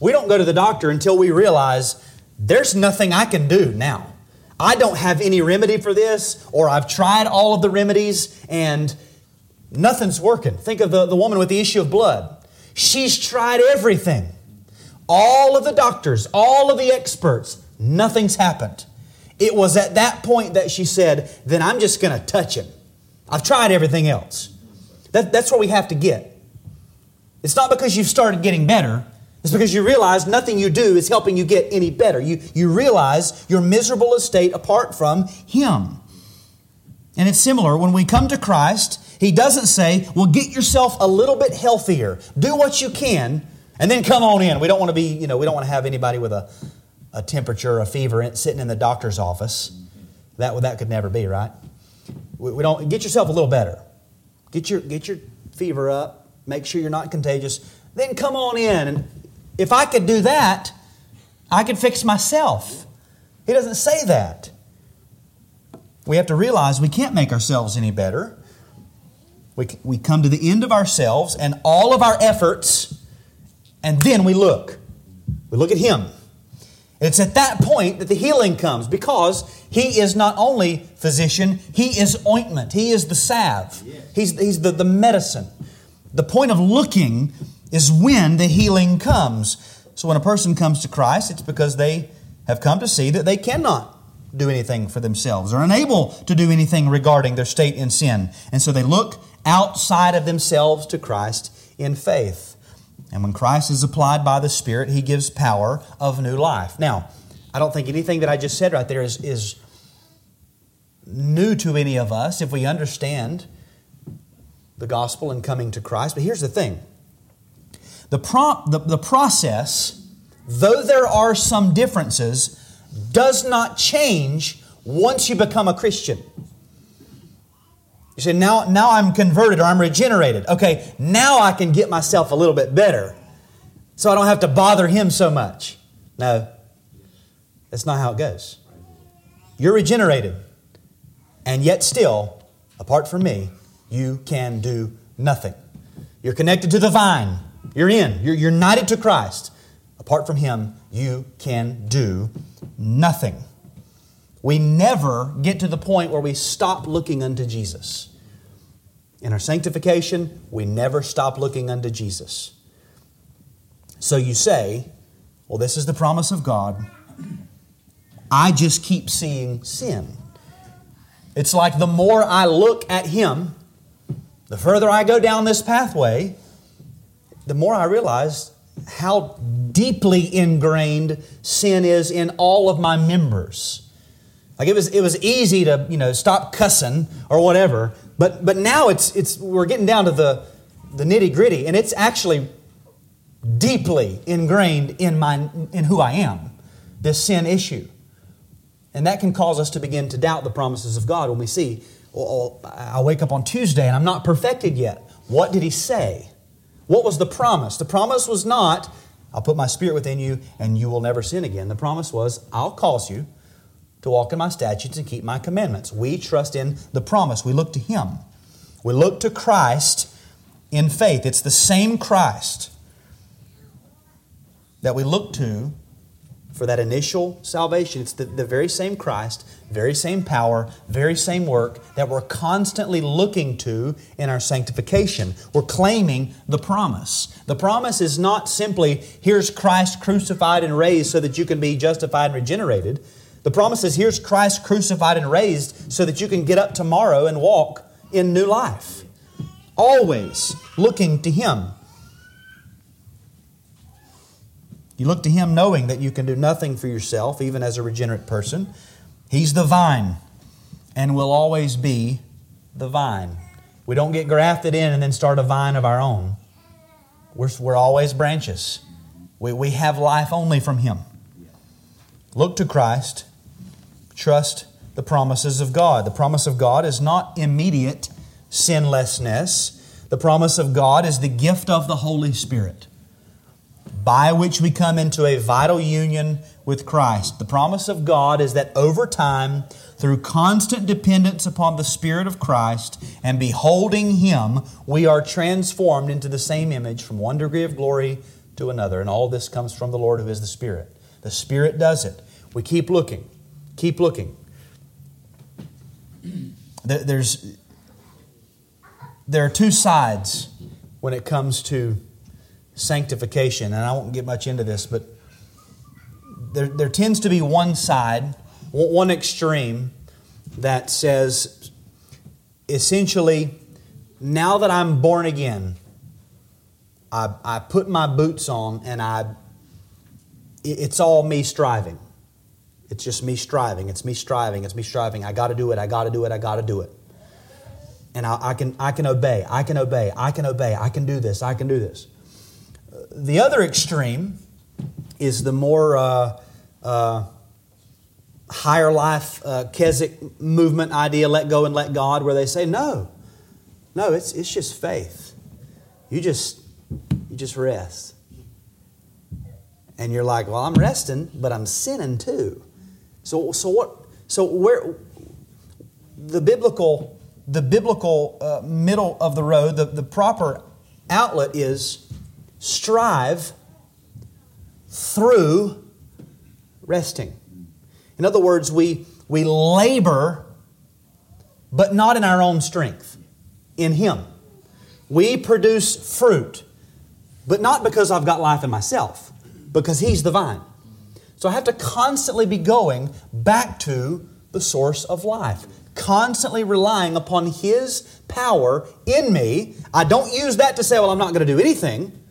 Speaker 1: we don't go to the doctor until we realize there's nothing I can do now. I don't have any remedy for this, or I've tried all of the remedies and nothing's working. Think of the, the woman with the issue of blood. She's tried everything. All of the doctors, all of the experts, nothing's happened. It was at that point that she said, Then I'm just going to touch him. I've tried everything else. That, that's what we have to get. It's not because you've started getting better, it's because you realize nothing you do is helping you get any better. You, you realize your miserable estate apart from Him. And it's similar when we come to Christ, He doesn't say, well, get yourself a little bit healthier, do what you can, and then come on in. We don't want to be, you know, we don't want to have anybody with a, a temperature, a fever sitting in the doctor's office. That, that could never be, right? We, we don't get yourself a little better. Get your, get your fever up, make sure you're not contagious, then come on in and if I could do that, I could fix myself. He doesn't say that. We have to realize we can't make ourselves any better. We, we come to the end of ourselves and all of our efforts, and then we look. We look at Him. It's at that point that the healing comes because He is not only physician, He is ointment, He is the salve, He's, he's the, the medicine. The point of looking is when the healing comes. So when a person comes to Christ, it's because they have come to see that they cannot do anything for themselves, are unable to do anything regarding their state in sin. And so they look outside of themselves to Christ in faith. And when Christ is applied by the Spirit, he gives power of new life. Now, I don't think anything that I just said right there is, is new to any of us if we understand the gospel and coming to Christ. But here's the thing the, pro- the, the process, though there are some differences, does not change once you become a Christian. You say, now, now I'm converted or I'm regenerated. Okay, now I can get myself a little bit better so I don't have to bother him so much. No, that's not how it goes. You're regenerated, and yet still, apart from me, you can do nothing. You're connected to the vine. You're in. You're united to Christ. Apart from Him, you can do nothing. We never get to the point where we stop looking unto Jesus. In our sanctification, we never stop looking unto Jesus. So you say, well, this is the promise of God. I just keep seeing sin. It's like the more I look at Him, the further I go down this pathway, the more I realize how deeply ingrained sin is in all of my members. Like it was, it was easy to you know stop cussing or whatever, but but now it's it's we're getting down to the the nitty gritty, and it's actually deeply ingrained in my in who I am. This sin issue, and that can cause us to begin to doubt the promises of God when we see. Well, I wake up on Tuesday and I'm not perfected yet. What did He say? What was the promise? The promise was not, I'll put my spirit within you and you will never sin again. The promise was, I'll cause you to walk in my statutes and keep my commandments. We trust in the promise. We look to Him. We look to Christ in faith. It's the same Christ that we look to for that initial salvation. It's the, the very same Christ, very same power, very same work that we're constantly looking to in our sanctification. We're claiming the promise. The promise is not simply, here's Christ crucified and raised so that you can be justified and regenerated. The promise is, here's Christ crucified and raised so that you can get up tomorrow and walk in new life. Always looking to Him. You look to Him knowing that you can do nothing for yourself, even as a regenerate person. He's the vine and will always be the vine. We don't get grafted in and then start a vine of our own. We're, we're always branches. We, we have life only from Him. Look to Christ. Trust the promises of God. The promise of God is not immediate sinlessness. The promise of God is the gift of the Holy Spirit by which we come into a vital union with Christ. The promise of God is that over time, through constant dependence upon the Spirit of Christ and beholding Him, we are transformed into the same image from one degree of glory to another. And all this comes from the Lord who is the Spirit. The Spirit does it. We keep looking, keep looking. There's, there are two sides when it comes to sanctification, and I won't get much into this, but there, there tends to be one side, one extreme, that says essentially, now that I'm born again, I, I put my boots on and I it's all me striving. It's just me striving. It's me striving. It's me striving. I got to do it. I got to do it. I got to do it. And I, I, can I can obey. I can obey. I can obey. I can do this. I can do this the other extreme is the more uh, uh, higher life uh, Keswick movement idea, let go and let God, where they say, no, no, it's, it's just faith. You just, you just rest. And you're like, well, I'm resting, but I'm sinning too. So, so what? So where the biblical, the biblical uh, middle of the road, the, the proper outlet is strive through resting. In other words, we, we labor, but not in our own strength, in Him. We produce fruit, but not because I've got life in myself, because He's the vine. So I have to constantly be going back to the source of life, constantly relying upon His power in me. I don't use that to say, well, I'm not going to do anything.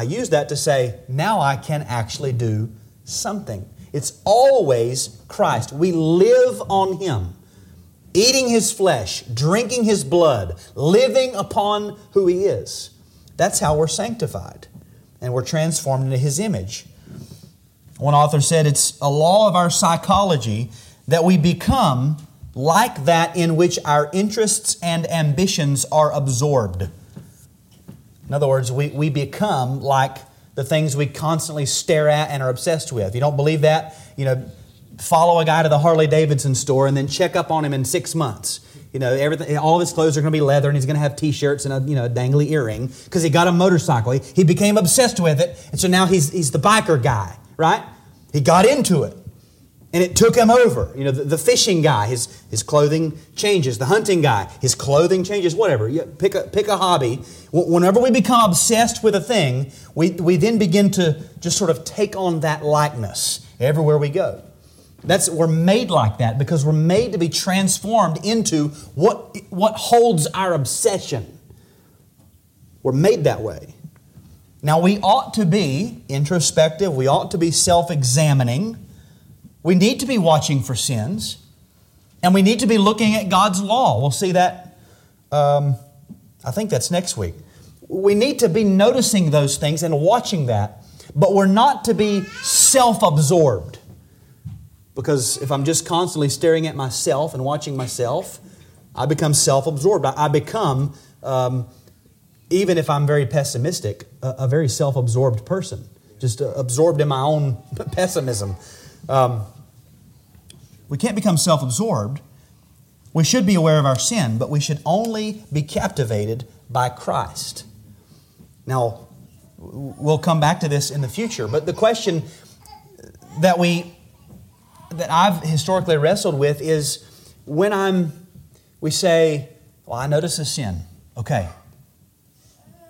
Speaker 1: I use that to say, now I can actually do something. It's always Christ. We live on Him, eating His flesh, drinking His blood, living upon who He is. That's how we're sanctified, and we're transformed into His image. One author said it's a law of our psychology that we become like that in which our interests and ambitions are absorbed. In other words, we, we become like the things we constantly stare at and are obsessed with. If you don't believe that, you know, follow a guy to the Harley Davidson store and then check up on him in six months. You know, everything, all of his clothes are going to be leather, and he's going to have T-shirts and a you know dangly earring because he got a motorcycle. He, he became obsessed with it, and so now he's he's the biker guy right? He got into it. And it took him over. You know, the, the, fishing guy, his, his clothing changes. The hunting guy, his clothing changes, whatever. Pick, a, pick a hobby. Whenever we become obsessed with a thing, we, we then begin to just sort of take on that likeness everywhere we go. That's, we're made like that because we're made to be transformed into what, what holds our obsession. We're made that way. Now, we ought to be introspective, we ought to be self examining, we need to be watching for sins, and we need to be looking at God's law. We'll see that, um, I think that's next week. We need to be noticing those things and watching that, but we're not to be self absorbed. Because if I'm just constantly staring at myself and watching myself, I become self absorbed. I become. Um, even if I'm very pessimistic, a, a very self absorbed person, just uh, absorbed in my own pessimism. Um, we can't become self absorbed. We should be aware of our sin, but we should only be captivated by Christ. Now, we'll come back to this in the future, but the question that we that I've historically wrestled with is when I'm we say, well, I notice a sin. Okay,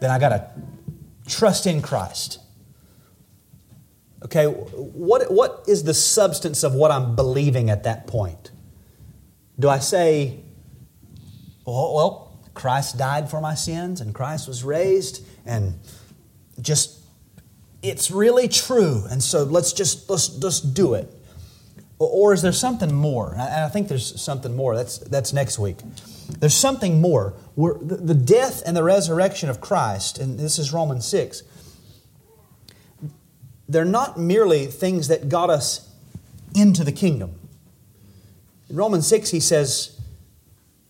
Speaker 1: then I got to trust in Christ. Okay, what, what is the substance of what I'm believing at that point? Do I say, well, well, Christ died for my sins and Christ was raised and just it's really true and so let's just let's just do it or is there something more and i think there's something more that's that's next week there's something more. We're, the death and the resurrection of Christ, and this is Romans 6, they're not merely things that got us into the kingdom. In Romans 6, he says,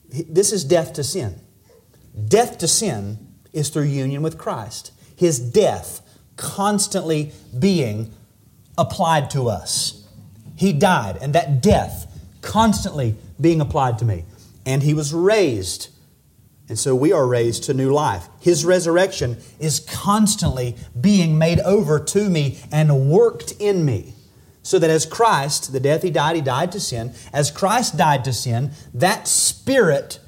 Speaker 1: This is death to sin. Death to sin is through union with Christ. His death constantly being applied to us. He died, and that death constantly being applied to me and he was raised. And so we are raised to new life. His resurrection is constantly being made over to me and worked in me. So that as Christ, the death he died, he died to sin. As Christ died to sin, that Spirit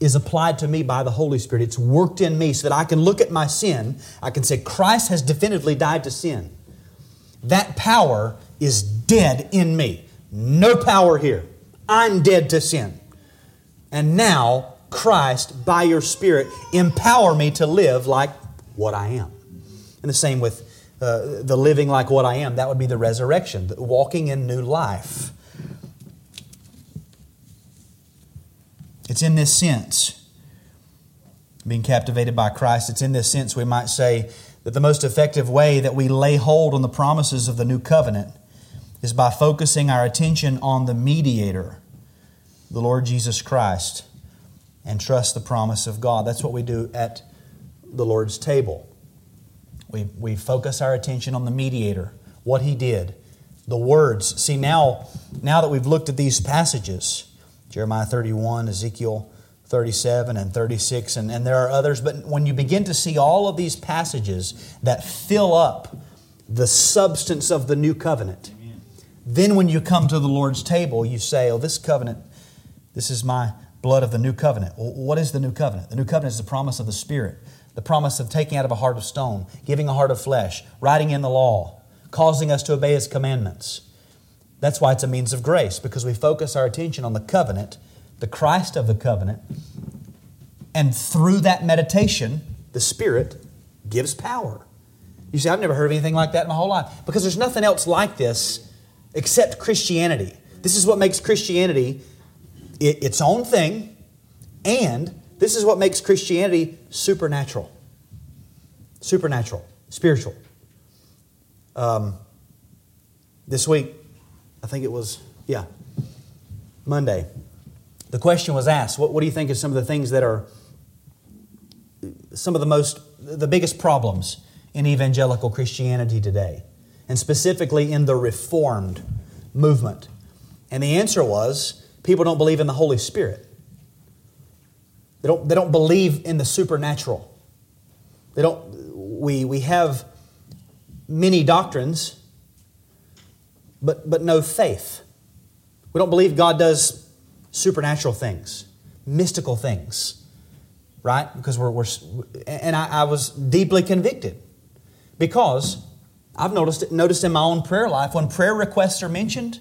Speaker 1: is applied to me by the Holy Spirit. It's worked in me so that I can look at my sin. I can say, Christ has definitively died to sin. That power is dead in me. No power here. I'm dead to sin. And now, Christ, by your Spirit, empower me to live like what I am. And the same with uh, the living like what I am. That would be the resurrection, the walking in new life. It's in this sense, being captivated by Christ, it's in this sense we might say that the most effective way that we lay hold on the promises of the new covenant is by focusing our attention on the mediator, the Lord Jesus Christ, and trust the promise of God. That's what we do at the Lord's table. We, we focus our attention on the mediator, what he did, the words. See, now, now that we've looked at these passages, Jeremiah 31, Ezekiel 37 and 36, and, and there are others, but when you begin to see all of these passages that fill up the substance of the new covenant, then, when you come to the Lord's table, you say, Oh, this covenant, this is my blood of the new covenant. Well, what is the new covenant? The new covenant is the promise of the Spirit, the promise of taking out of a heart of stone, giving a heart of flesh, writing in the law, causing us to obey His commandments. That's why it's a means of grace, because we focus our attention on the covenant, the Christ of the covenant, and through that meditation, the Spirit gives power. You see, I've never heard of anything like that in my whole life. Because there's nothing else like this except Christianity. This is what makes Christianity its own thing, and this is what makes Christianity supernatural. Supernatural, spiritual. Um, this week, I think it was, yeah, Monday, the question was asked what, what do you think of some of the things that are some of the most, the biggest problems in evangelical Christianity today, and specifically in the Reformed movement? And the answer was people don't believe in the Holy Spirit. They don't, they don't believe in the supernatural. They don't, we, we have many doctrines, but, but no faith. We don't believe God does supernatural things, mystical things right? Because we're, we're and I, I was deeply convicted because I've noticed it, noticed in my own prayer life when prayer requests are mentioned,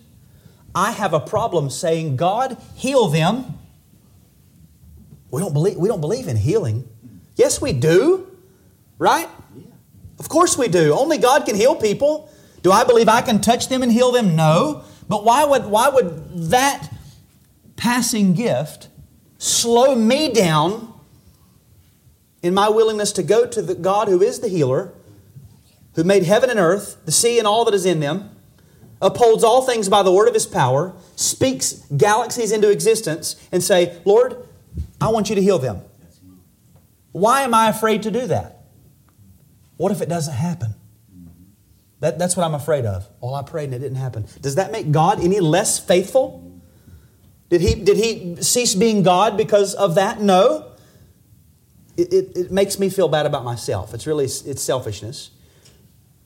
Speaker 1: I have a problem saying, God, heal them. We don't believe, we don't believe in healing. Yes, we do, right? Of course we do. Only God can heal people. Do I believe I can touch them and heal them? No. But why would, why would that passing gift slow me down in my willingness to go to the God who is the healer, who made heaven and earth, the sea and all that is in them, upholds all things by the word of his power, speaks galaxies into existence, and say, Lord, I want you to heal them. Why am I afraid to do that? What if it doesn't happen? That, that's what I'm afraid of. Well, I prayed and it didn't happen. Does that make God any less faithful? Did he, did he cease being God because of that? No it, it, it, makes me feel bad about myself. It's really it's selfishness.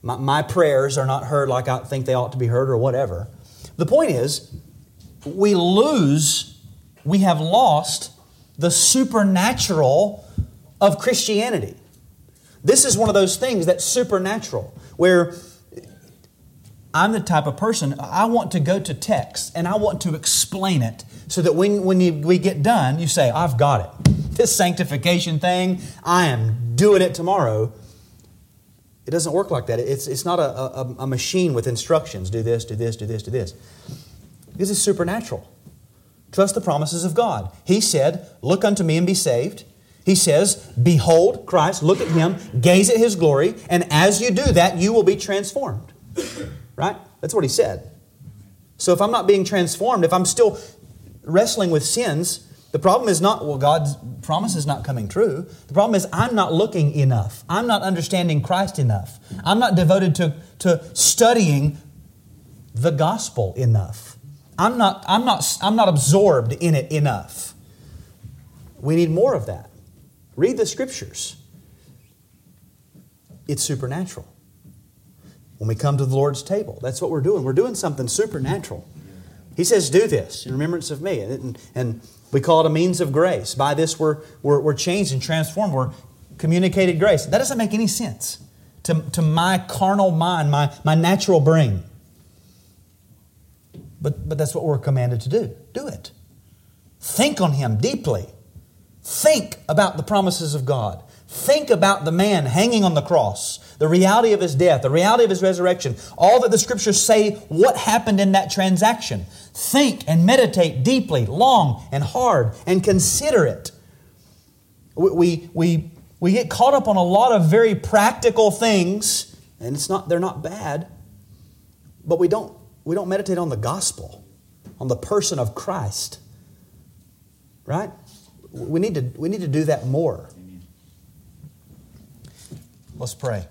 Speaker 1: My, my prayers are not heard like I think they ought to be heard or whatever. The point is, we lose, we have lost the supernatural of Christianity. This is one of those things that's supernatural, where I'm the type of person, I want to go to text and I want to explain it so that when, when you, we get done, you say, I've got it this sanctification thing, I am doing it tomorrow. It doesn't work like that. It's, it's not a, a, a machine with instructions do this, do this, do this, do this. This is supernatural. Trust the promises of God. He said, Look unto me and be saved. He says, Behold Christ, look at Him, gaze at His glory, and as you do that, you will be transformed. Right? That's what He said. So if I'm not being transformed, if I'm still wrestling with sins, the problem is not, well, God's promise is not coming true. The problem is I'm not looking enough. I'm not understanding Christ enough. I'm not devoted to, to studying the gospel enough. I'm not, I'm, not, I'm not absorbed in it enough. We need more of that. Read the scriptures. It's supernatural. When we come to the Lord's table, that's what we're doing. We're doing something supernatural. He says, Do this in remembrance of me. And, and we call it a means of grace. By this, we're, we're, we're changed and transformed. We're communicated grace. That doesn't make any sense to, to my carnal mind, my, my natural brain. But, but that's what we're commanded to do. Do it. Think on Him deeply. Think about the promises of God. Think about the man hanging on the cross, the reality of his death, the reality of his resurrection, all that the scriptures say what happened in that transaction. Think and meditate deeply, long and hard, and consider it. We, we, we get caught up on a lot of very practical things, and it's not, they're not bad, but we don't, we don't meditate on the gospel, on the person of Christ. Right? We need to, we need to do that more. Let's pray.